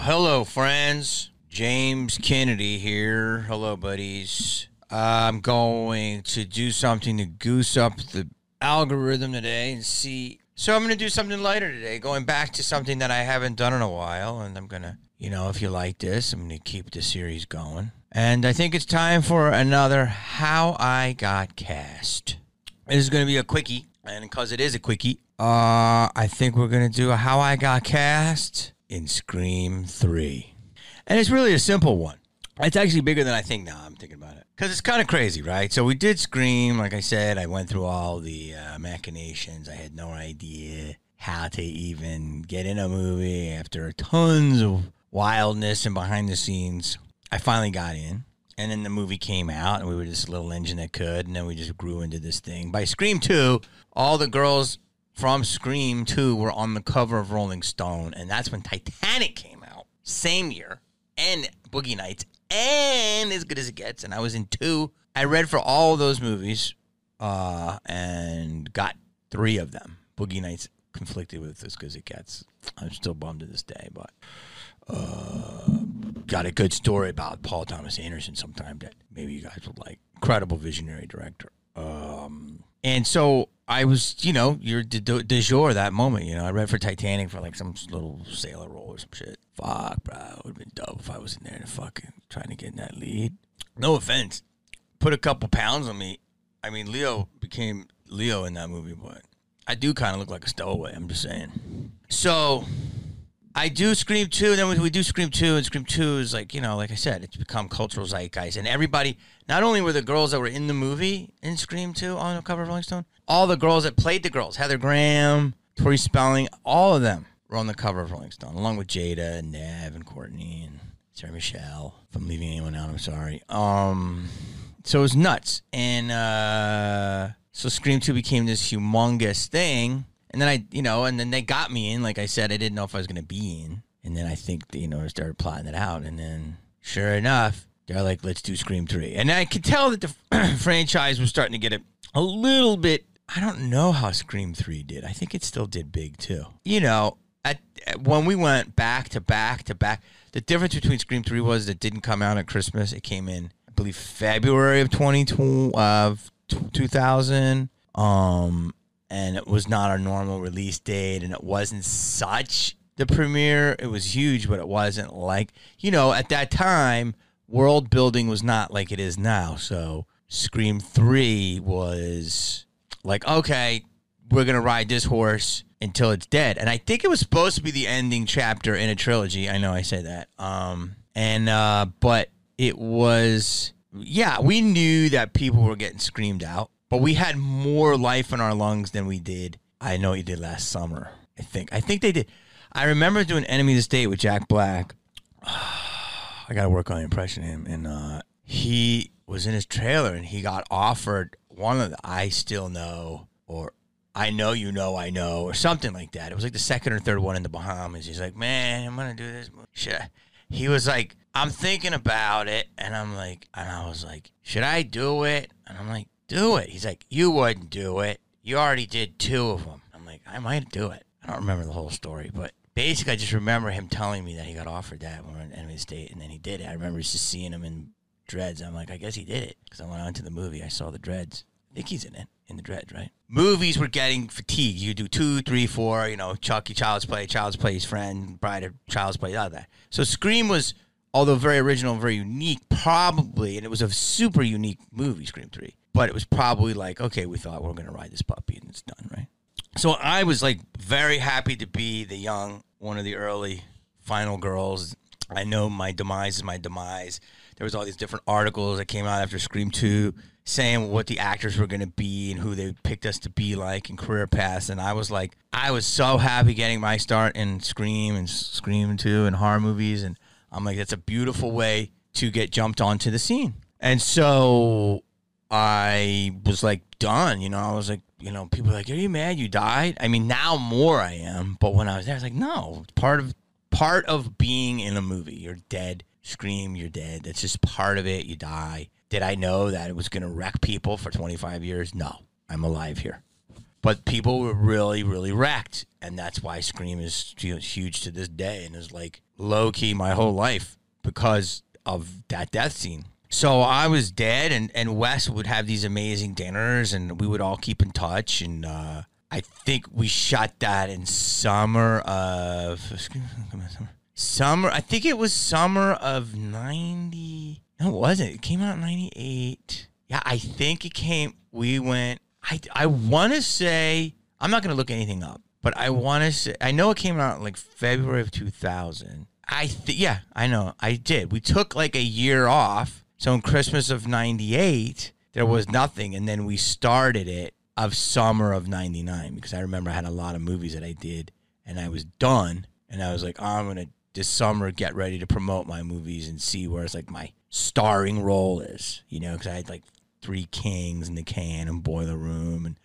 hello, friends. Jamie Kennedy here. Hello, buddies. I'm going to do something to goose up the algorithm today and see. So, I'm going to do something lighter today, going back to something that I haven't done in a while. And I'm going to, you know, if you like this, I'm going to keep the series going. And I think it's time for another How I Got Cast. This is going to be a quickie. And because it is a quickie, uh, I think we're going to do a How I Got Cast in Scream 3. And it's really a simple one. It's actually bigger than I think now. I'm thinking about it. Because it's kind of crazy, right? So we did Scream. Like I said, I went through all the uh, machinations. I had no idea how to even get in a movie after tons of wildness and behind the scenes. I finally got in. And then the movie came out, and we were just a little engine that could. And then we just grew into this thing. By Scream 2, all the girls from Scream 2 were on the cover of Rolling Stone. And that's when Titanic came out, same year, and Boogie Nights, and As Good as It Gets. And I was in two. I read for all those movies uh, and got three of them. Boogie Nights conflicted with As Good as It Gets. I'm still bummed to this day, but uh, got a good story about Paul Thomas Anderson sometime that maybe you guys would like. Incredible visionary director. Um, and so I was, you know, you're de, de, jour that moment. You know, I read for Titanic for like some little sailor role or some shit. Fuck, bro. It would have been dope if I was in there and fucking trying to get in that lead. No offense. Put a couple pounds on me. I mean, Leo became Leo in that movie, but I do kind of look like a stowaway. I'm just saying. So I do Scream 2, and then we- we do Scream 2, and Scream 2 is like, you know, like I said, it's become cultural zeitgeist. And everybody, not only were the girls that were in the movie in Scream 2 on the cover of Rolling Stone, all the girls that played the girls, Heather Graham, Tori Spelling, all of them were on the cover of Rolling Stone, along with Jada and Nev and Courtney and Sarah Michelle. If I'm leaving anyone out, I'm sorry. Um, so it was nuts. And uh, so Scream 2 became this humongous thing. And then I, you know, and then they got me in. Like I said, I didn't know if I was going to be in. And then I think, you know, I started plotting it out. And then sure enough, they're like, let's do Scream 3. And I could tell that the franchise was starting to get a, a little bit. I don't know how Scream 3 did. I think it still did big too. You know, at, at- when we went back to back to back, the difference between Scream 3 was it didn't come out at Christmas. It came in, I believe, February of 2020, of 2000. Um, and it was not our normal release date, and it wasn't such the premiere. It was huge, but it wasn't like you know at that time. World building was not like it is now. So Scream Three was like, okay, we're gonna ride this horse until it's dead. And I think it was supposed to be the ending chapter in a trilogy. I know I say that. Um, and uh, but it was yeah, we knew that people were getting screamed out, but we had more life in our lungs than we did. I know you did last summer. I think. I think they did. I remember doing Enemy of the State with Jack Black. I got to work on the impression of him. And uh, he was in his trailer and he got offered one of the I Still Know or I Know You Know I Know or something like that. It was like the second or third one in the Bahamas. He's like, man, I'm going to do this. I? He was like, I'm thinking about it. And I'm like, and I was like, should I do it? And I'm like, do it. He's like, you wouldn't do it. You already did two of them. I'm like, I might do it. I don't remember the whole story, but basically, I just remember him telling me that he got offered that when we were in Enemy State, and then he did it. I remember just seeing him in dreads. I'm like, I guess he did it because I went on to the movie. I saw the dreads. I think he's in it in the dreads, right? Movies were getting fatigued. You do two, three, four. You know, Chucky, Child's Play, Child's Play's friend, Bride of Child's Play, all that. So Scream was, although very original, very unique, probably, and it was a super unique movie, Scream Three. But it was probably like, okay, we thought we're gonna ride this puppy, and it's done, right? So I was like very happy to be the young, one of the early final girls. I know my demise is my demise. There was all these different articles that came out after Scream 2 saying what the actors were going to be and who they picked us to be like in career paths and I was like I was so happy getting my start in Scream and Scream 2 and horror movies and I'm like that's a beautiful way to get jumped onto the scene. And so I was like done, you know. I was like, you know, people like, "Are you mad you died?" I mean, now more I am, but when I was there, I was like, "No, part of part of being in a movie. You're dead. Scream, you're dead. That's just part of it. You die." Did I know that it was going to wreck people for 25 years? No, I'm alive here. but people were really, really wrecked, and that's why Scream is huge to this day, and is like low key my whole life because of that death scene. So I was dead, and and Wes would have these amazing dinners, and we would all keep in touch, and uh, I think we shot that in summer of summer. I think it was summer of ninety. No, it wasn't. It came out in ninety eight. Yeah, I think it came. We went. I I want to say I'm not gonna look anything up, but I want to say I know it came out like February of 2000. I th- yeah, I know I did. We took like a year off. So in Christmas of '98, there was mm. nothing, and then we started it of summer of '99 because I remember I had a lot of movies that I did, and I was done, and I was like, oh, I'm gonna this summer get ready to promote my movies and see where it's like my starring role is, you know, because I had like Three Kings in the Can and Boiler Room and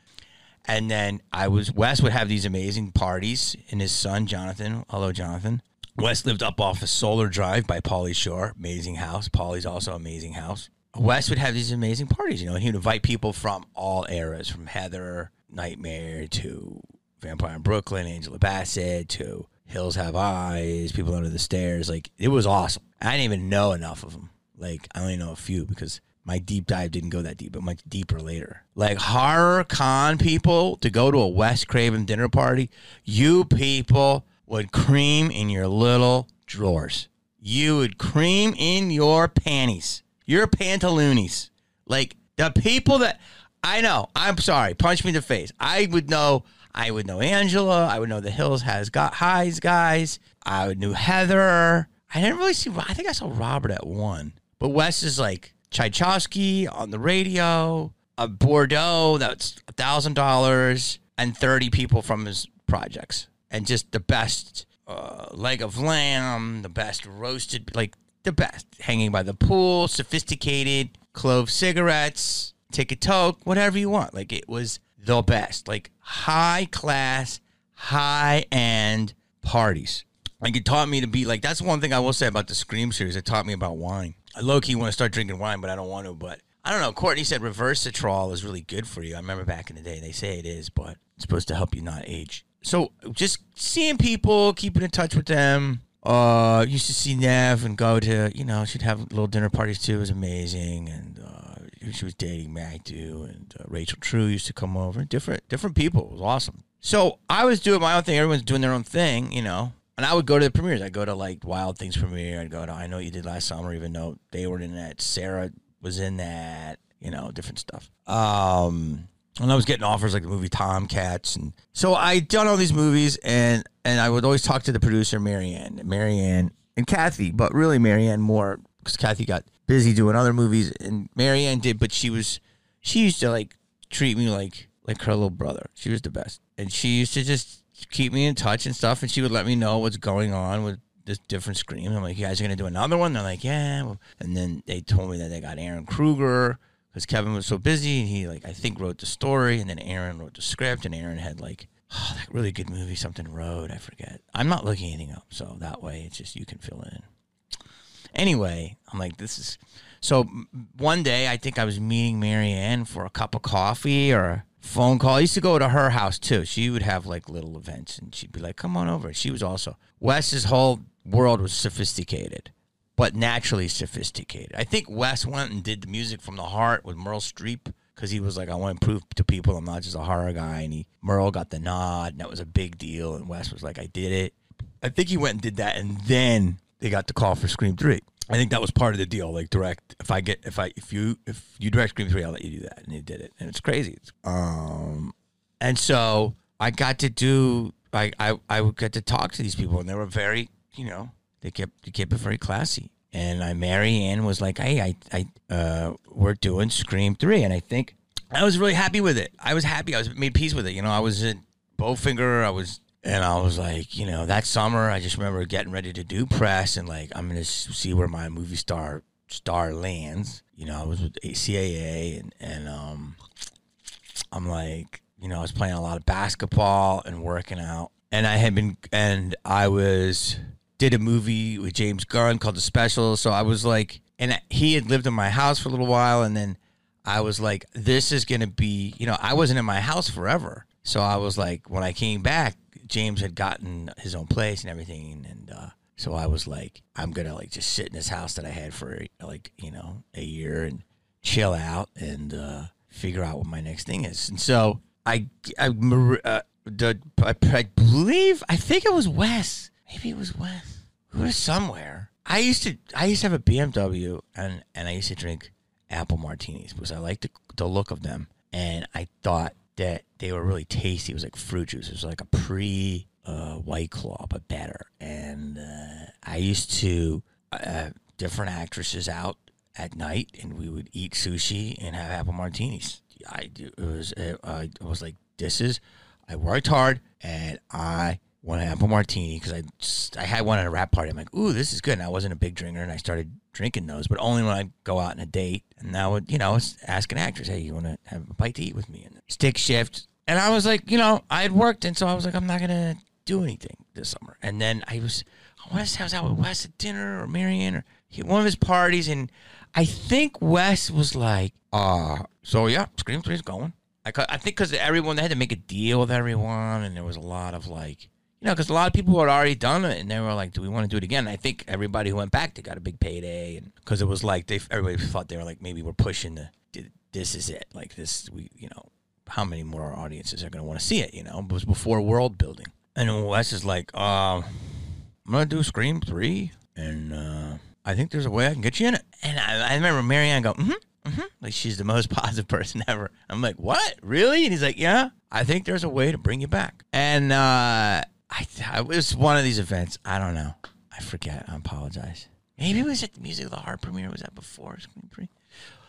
and then I was Wes would have these amazing parties and his son Jonathan. Hello, Jonathan. Wes lived up off of Solar Drive by Pauly Shore, amazing house. Pauly's also amazing house. Wes would have these amazing parties, you know, and he would invite people from all eras, from Heather Nightmare to Vampire in Brooklyn, Angela Bassett to Hills Have Eyes, People Under the Stairs. Like it was awesome. I didn't even know enough of them. Like I only know a few because my deep dive didn't go that deep, but much deeper later. Like horror con people to go to a Wes Craven dinner party, you people would cream in your little drawers. You would cream in your panties, your pantaloonies. Like the people that I know, I'm sorry, punch me in the face. I would know, I would know Angela. I would know the Hills Has Got Highs guys. I would know Heather. I didn't really see. I think I saw Robert at one, but Wes is like Tchaikovsky on the radio, a Bordeaux that's a thousand dollars, and thirty people from his projects, and just the best uh, leg of lamb, the best roasted, like the best, hanging by the pool, sophisticated clove cigarettes, take a toke, whatever you want. Like it was the best, like high class, high end parties. Like it taught me to be like that's one thing I will say about the Scream series. It taught me about wine. I low key want to start drinking wine, but I don't want to. But I don't know. Courtney said resveratrol is really good for you. I remember back in the day they say it is, but it's supposed to help you not age. So just seeing people, keeping in touch with them. Uh, used to see Nev and go to, you know, she'd have little dinner parties too. It was amazing, and uh, she was dating Magdu, and uh, Rachel True used to come over. Different, different people. It was awesome. So I was doing my own thing. Everyone's doing their own thing, you know. And I would go to the premieres. I'd go to like Wild Things premiere. I'd go to I Know You Did Last Summer, even though they were in that. Sarah was in that, you know, different stuff. Um, and I was getting offers like the movie Tomcats. And so I'd done all these movies and, and I would always talk to the producer, Marianne, Marianne and Cathy, but really Marianne more because Cathy got busy doing other movies and Marianne did, but she was, she used to like treat me like, like her little brother. She was the best. And she used to just keep me in touch and stuff, and she would let me know what's going on with this different screams. I'm like, you guys are gonna do another one? They're like, yeah. And then they told me that they got Ehren Kruger because Kevin was so busy, and he like I think wrote the story, and then Ehren wrote the script, and Ehren had like. Oh, that really good movie, something road. I forget. I'm not looking anything up, so that way it's just you can fill in. Anyway, I'm like, this is so. One day, I think I was meeting Marianne for a cup of coffee or a phone call. I used to go to her house too. She would have like little events and she'd be like, come on over. She was also, Wes's whole world was sophisticated, but naturally sophisticated. I think Wes went and did the music from the heart with Meryl Streep because he was like, I want to prove to people I'm not just a horror guy. And he, Merle got the nod and that was a big deal. And Wes was like, I did it. I think he went and did that. And then they got the call for Scream 3. I think that was part of the deal. Like direct, if I get, if I, if you, if you direct Scream Three, I'll let you do that, and he did it, and it's crazy. Um, and so I got to do, I, I, I would get to talk to these people, and they were very, you know, they kept, they kept it very classy. And I, Marianne was like, hey, I, I, uh, we're doing Scream Three, and I think I was really happy with it. I was happy. I was made peace with it. You know, I was in Bowfinger. I was and I was like, you know, that summer, I just remember getting ready to do press and like, I'm to see where my movie star star lands. You know, I was with ACAA and, and, um, I'm like, you know, I was playing a lot of basketball and working out. And I had been, and I was, did a movie with James Gunn called The Special. So I was like, and he had lived in my house for a little while. And then I was like, this is going to be, you know, I wasn't in my house forever. So I was like, when I came back, James had gotten his own place and everything, and uh, so I was like, I'm gonna like just sit in this house that I had for like you know a year and chill out and uh, figure out what my next thing is. And so I, I, uh, I believe I think it was Wes. Maybe it was Wes. Who was somewhere. I used to I used to have a BMW and and I used to drink apple martinis because I liked the, the look of them and I thought that they were really tasty. It was like fruit juice. It was like a pre uh, White Claw, but better. And uh, I used to uh, different actresses out at night, and we would eat sushi and have apple martinis. I it was uh, I was like, this is. I worked hard, and I want an apple martini because I just, I had one at a rap party. I'm like, ooh, this is good. And I wasn't a big drinker, and I started drinking those, but only when I go out on a date. And I would, you know, ask an actress, hey, you want to have a bite to eat with me? And stick shift. And I was like, you know, I had worked, and so I was like, I'm not gonna do anything this summer. And then I was, Wes, I was out with Wes at dinner or Marianne or one of his parties, and I think Wes was like, uh, so yeah, Scream 3 is going. I, I think because everyone, they had to make a deal with everyone, and there was a lot of like, you know, because a lot of people had already done it, and they were like, "Do we want to do it again?" And I think everybody who went back, they got a big payday, and because it was like they, everybody thought they were like, maybe we're pushing the, this is it, like this, we, you know, how many more audiences are going to want to see it? You know, it was before world building, and Wes is like, uh, I'm gonna do Scream three, and uh, I think there's a way I can get you in it. And I, I remember Marianne go, mm-hmm. Mm-hmm. Like she's the most positive person ever. I'm like, what? Really? And he's like, yeah. I think there's a way to bring you back. And uh, I, it was one of these events. I don't know. I forget. I apologize. Maybe it was at the Music of the Heart premiere. Was that before?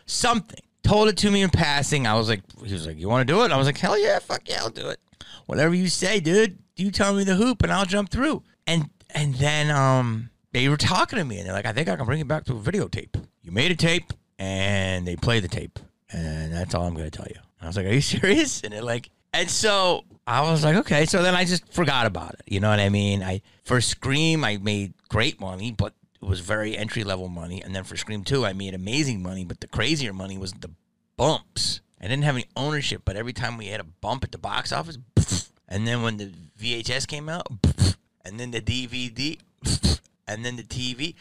Something. Told it to me in passing. I was like, he was like, you want to do it? I was like, hell yeah, fuck yeah, I'll do it. Whatever you say, dude. You tell me the hoop and I'll jump through. And and then um they were talking to me and they're like, I think I can bring it back to a videotape. You made a tape and they play the tape. And that's all I'm gonna tell you. I was like, Are you serious? And they're like and so I was like, okay. So then I just forgot about it. You know what I mean? I for Scream I made great money, but it was very entry level money. And then for Scream 2, I made amazing money, but the crazier money was the bumps. I didn't have any ownership, but every time we had a bump at the box office, and then when the VHS came out, and then the DVD, and then the TV,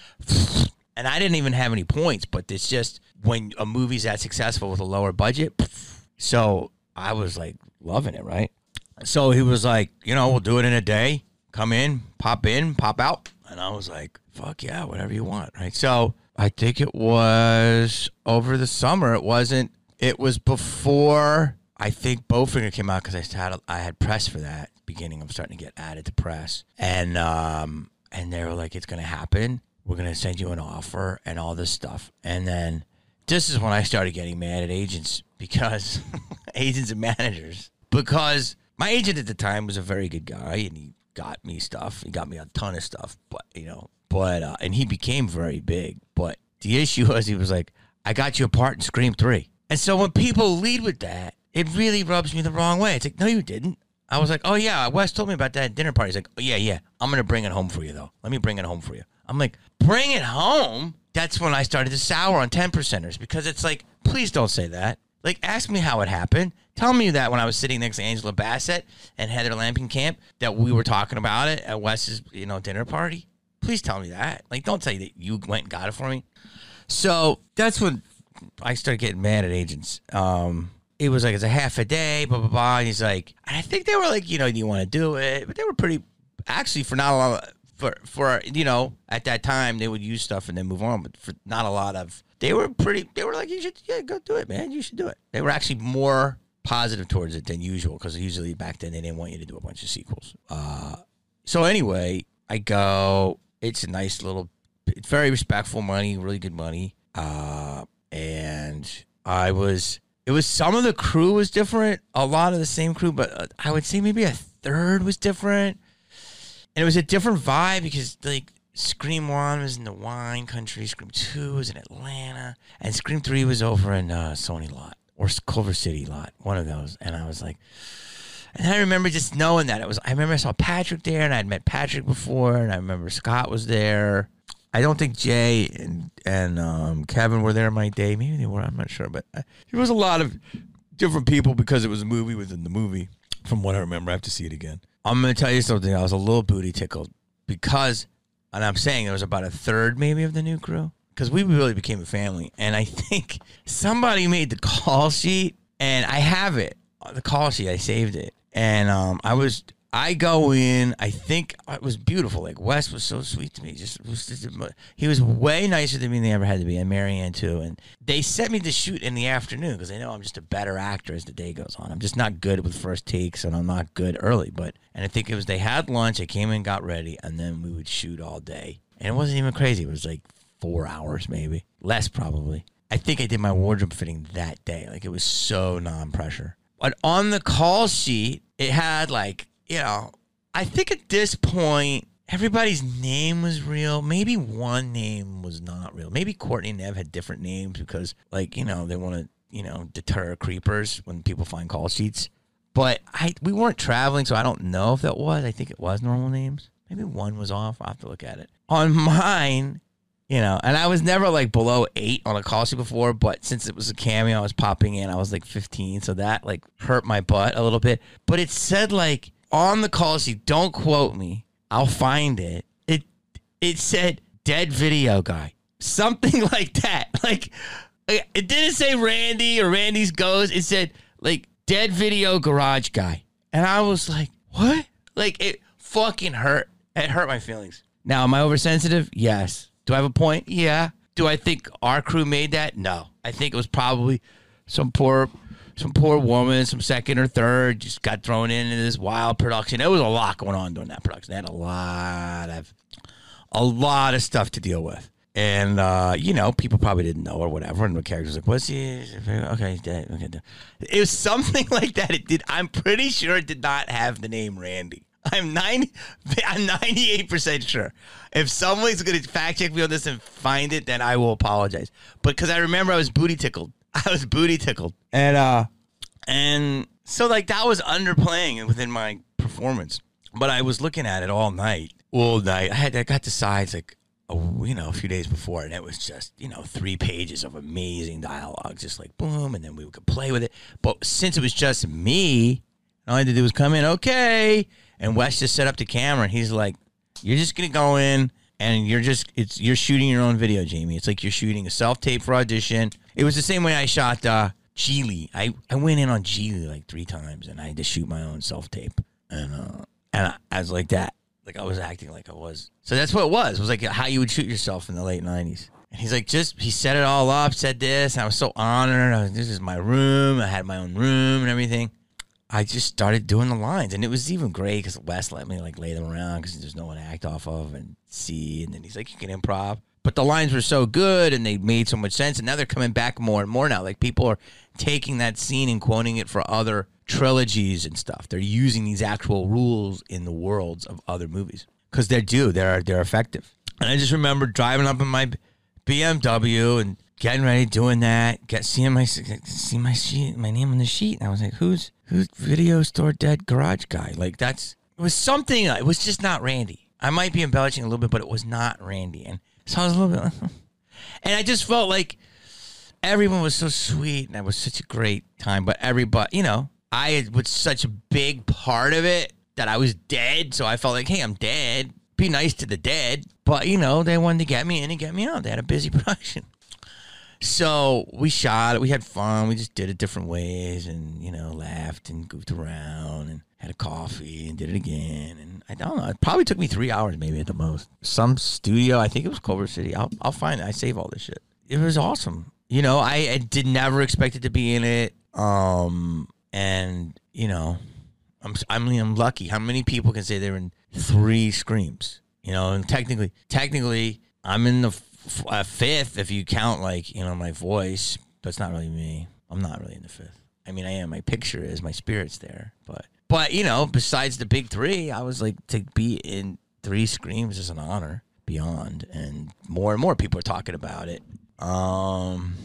and I didn't even have any points, but it's just when a movie's that successful with a lower budget. So I was like loving it, right? So he was like, you know, we'll do it in a day. Come in, pop in, pop out. And I was like, fuck yeah, whatever you want, right? So I think it was over the summer. It wasn't, it was before I think Bowfinger came out because I had, I had press for that beginning. I'm starting to get added to press. And, um, and they were like, it's going to happen. We're going to send you an offer and all this stuff. And then this is when I started getting mad at agents because agents and managers because my agent at the time was a very good guy and he got me stuff. He got me a ton of stuff, but you know, but uh, and he became very big. But the issue was he was like, "I got you a part in Scream 3. and so when people lead with that, it really rubs me the wrong way. It's like, no, you didn't. I was like, oh yeah, Wes told me about that dinner party. He's like, oh yeah, yeah, I'm gonna bring it home for you though. Let me bring it home for you. I'm like, bring it home. That's when I started to sour on ten percenters because it's like, please don't say that. Like, ask me how it happened. Tell me that when I was sitting next to Angela Bassett and Heather Langenkamp that we were talking about it at Wes's, you know, dinner party. Please tell me that. Like, don't tell you that you went and got it for me. So that's when I started getting mad at agents. Um, it was like it's a half a day, blah blah blah. And he's like, I think they were like, you know, do you want to do it? But they were pretty, actually, for not a lot of, for for you know, at that time they would use stuff and then move on, but for not a lot of they were pretty. They were like, you should, yeah, go do it, man. You should do it. They were actually more positive towards it than usual because usually back then they didn't want you to do a bunch of sequels. Uh, so anyway, I go. It's a nice little, it's very respectful money, really good money. Uh, and I was. It was some of the crew was different, a lot of the same crew, but uh, I would say maybe a third was different, and it was a different vibe because like Scream 1 was in the wine country, Scream 2 was in Atlanta, and Scream 3 was over in uh, Sony lot or Culver City lot, one of those. And I was like, and I remember just knowing that it was. I remember I saw Patrick there, and I'd met Patrick before, and I remember Scott was there. I don't think Jay and and um, Kevin were there my day. Maybe they were. I'm not sure, but uh, there was a lot of different people because it was a movie within the movie. from what I remember. I have to see it again. I'm gonna tell you something. I was a little booty tickled because, and I'm saying there was about a third maybe of the new crew because we really became a family. And I think somebody made the call sheet, and I have it. The call sheet, I saved it, and um, I was. I go in. I think it was beautiful. Like Wes was so sweet to me. Just, just he was way nicer than me than he ever had to be, and Marianne too. And they set me to shoot in the afternoon because they know I'm just a better actor as the day goes on. I'm just not good with first takes, and I'm not good early. But and I think it was they had lunch. I came in, got ready, and then we would shoot all day. And it wasn't even crazy. It was like four hours, maybe less, probably. I think I did my wardrobe fitting that day. Like it was so non pressure. But on the call sheet, it had like, you know, I think at this point, everybody's name was real. Maybe one name was not real. Maybe Courtney and Nev had different names because, like, you know, they want to, you know, deter creepers when people find call sheets. But I we weren't traveling, so I don't know if that was. I think it was normal names. Maybe one was off. I'll have to look at it. On mine, you know, and I was never like below eight on a call sheet before, but since it was a cameo, I was popping in. I was like 15, so that like hurt my butt a little bit. But it said like on the call sheet, don't quote me. I'll find it. It it said dead video guy, something like that. Like uh, it didn't say Randy or Randy's goes. It said like dead video garage guy, and I was like, what? Like it fucking hurt. It hurt my feelings. Now, am I oversensitive? Yes. Do I have a point? Yeah. Do I think our crew made that? No. I think it was probably some poor some poor woman, some second or third, just got thrown into this wild production. There was a lot going on during that production. They had a lot of a lot of stuff to deal with. And uh, you know, people probably didn't know or whatever. And the character's like, "What's he? Okay, he's dead. Okay, it was something like that. It did. I'm pretty sure it did not have the name Randy. I'm 90, I'm 98% sure. If someone's going to fact check me on this and find it, then I will apologize. But because I remember I was booty tickled. I was booty tickled. And, uh, and so like that was underplaying within my performance. But I was looking at it all night, all night. I had, I got the sides like, a, you know, a few days before, and it was just, you know, three pages of amazing dialogue, just like boom, and then we could play with it. But since it was just me, all I had to do was come in, okay, and Wes just set up the camera, and he's like, "You're just gonna go in." And you're just it's you're shooting your own video, Jamie. It's like you're shooting a self tape for audition. It was the same way I shot uh Geely. I, I went in on Geely like three times and I had to shoot my own self tape. And uh and I, I was like that. Like I was acting like I was. So that's what it was. It was like how you would shoot yourself in the late nineties. And he's like, just he set it all up, said this, and I was so honored. I Was, this is my room. I had my own room and everything. I just started doing the lines, and it was even great because Wes let me like lay them around because there's no one to act off of and see. And then he's like, "You can improv," but the lines were so good and they made so much sense. And now they're coming back more and more now. Like people are taking that scene and quoting it for other trilogies and stuff. They're using these actual rules in the worlds of other movies because they're. They're they're effective. And I just remember driving up in my BMW and getting ready, doing that, get seeing my see my sheet, my name on the sheet, and I was like, "Who's who's video store dead garage guy?" Like that's it was something. It was just not Randy. I might be embellishing a little bit, but it was not Randy, and so I was a little bit, and I just felt like everyone was so sweet, and it was such a great time. But everybody, you know, I was such a big part of it that I was dead, so I felt like, "Hey, I'm dead." Be nice to the dead, but you know they wanted to get me in and get me out. They had a busy production. So we shot it. We had fun. We just did it different ways, and you know, laughed and goofed around, and had a coffee, and did it again. And I don't know. It probably took me three hours, maybe at the most. Some studio. I think it was Culver City. I'll I'll find it. I save all this shit. It was awesome. You know, I, I did never expect it to be in it. Um, and you know, I'm I mean, I'm lucky. How many people can say they're in three screams? You know, and technically, technically, I'm in the uh, fifth if you count like you know my voice, but it's not really me. I'm not really in the fifth. I mean, I am. My picture is. My spirit's there, but but you know, besides the big three, I was like to be in three screams is an honor beyond, and more and more people are talking about it. Um,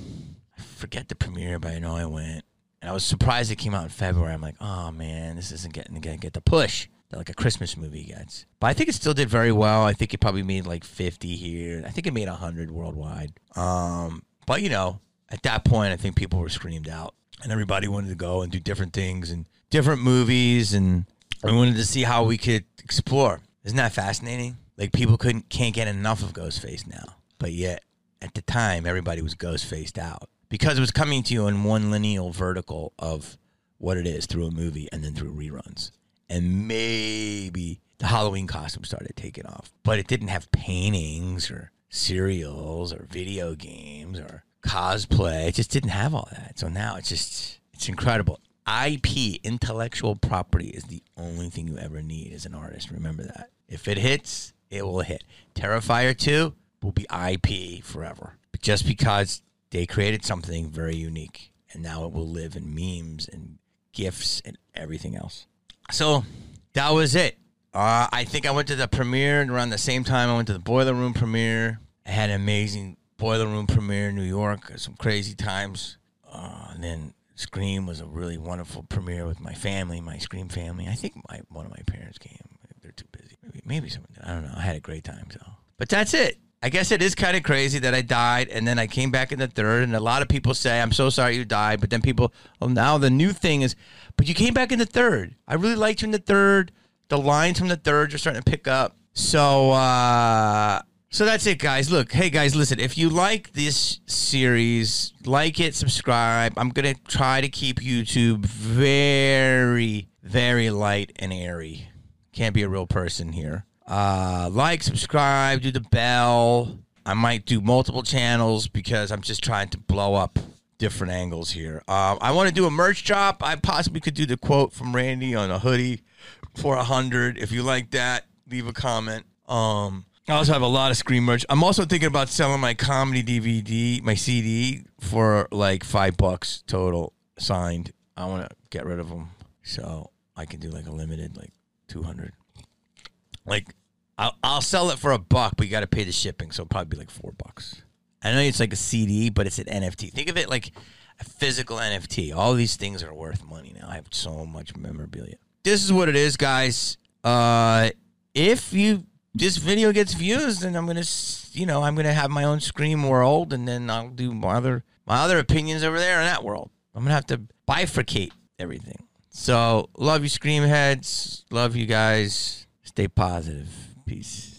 I forget the premiere, but I know I went, and I was surprised it came out in February. I'm like, oh man, this isn't getting to get the push like a Christmas movie gets. But I think it still did very well. I think it probably made like 50 here. I think it made 100 worldwide. Um, but you know, at that point, I think people were screamed out. and everybody wanted to go and do different things and different movies, and we wanted to see how we could explore. Isn't that fascinating? Like people couldn't can't get enough of Ghostface now, but yet at the time everybody was Ghostfaced out because it was coming to you in one lineal vertical of what it is through a movie and then through reruns, and maybe the Halloween costume started taking off, but it didn't have paintings or serials or video games or cosplay. It just didn't have all that. So now it's just it's incredible. IP, intellectual property, is the only thing you ever need as an artist. Remember that. If it hits, it will hit. Terrifier 2 will be IP forever. But just because they created something very unique and now it will live in memes and gifs and everything else. So that was it. Uh, I think I went to the premiere and around the same time I went to the Boiler Room premiere. I had an amazing Boiler Room premiere in New York. Some crazy times. Uh, and then Scream was a really wonderful premiere with my family, my Scream family. I think my one of my parents came. They're too busy. Maybe, maybe someone. I don't know. I had a great time. So, but that's it. I guess it is kind of crazy that I died and then I came back in the third. And a lot of people say, I'm so sorry you died. But then people, well, now the new thing is, but you came back in the third. I really liked you in the third. The lines from the third are starting to pick up. So, uh, so that's it, guys. Look, hey, guys, listen. If you like this series, like it, subscribe. I'm going to try to keep YouTube very, very light and airy. Can't be a real person here. Uh, like, subscribe, do the bell. I might do multiple channels because I'm just trying to blow up different angles here. Um, I want to do a merch drop. I possibly could do the quote from Randy on a hoodie for a hundred. If you like that, leave a comment. Um, I also have a lot of screen merch. I'm also thinking about selling my comedy DVD, my CD, for like five bucks total signed. I want to get rid of them so I can do like a limited, like 200. Like, I'll, I'll sell it for a buck, but you got to pay the shipping, so it'll probably be like four bucks. I know it's like a CD, but it's an NFT. Think of it like a physical NFT. All these things are worth money now. I have so much memorabilia. This is what it is, guys. Uh, if you this video gets views, then I'm gonna, you know, I'm gonna have my own Scream world, and then I'll do my other my other opinions over there in that world. I'm gonna have to bifurcate everything. So love you, Scream heads. Love you guys. Stay positive. Peace.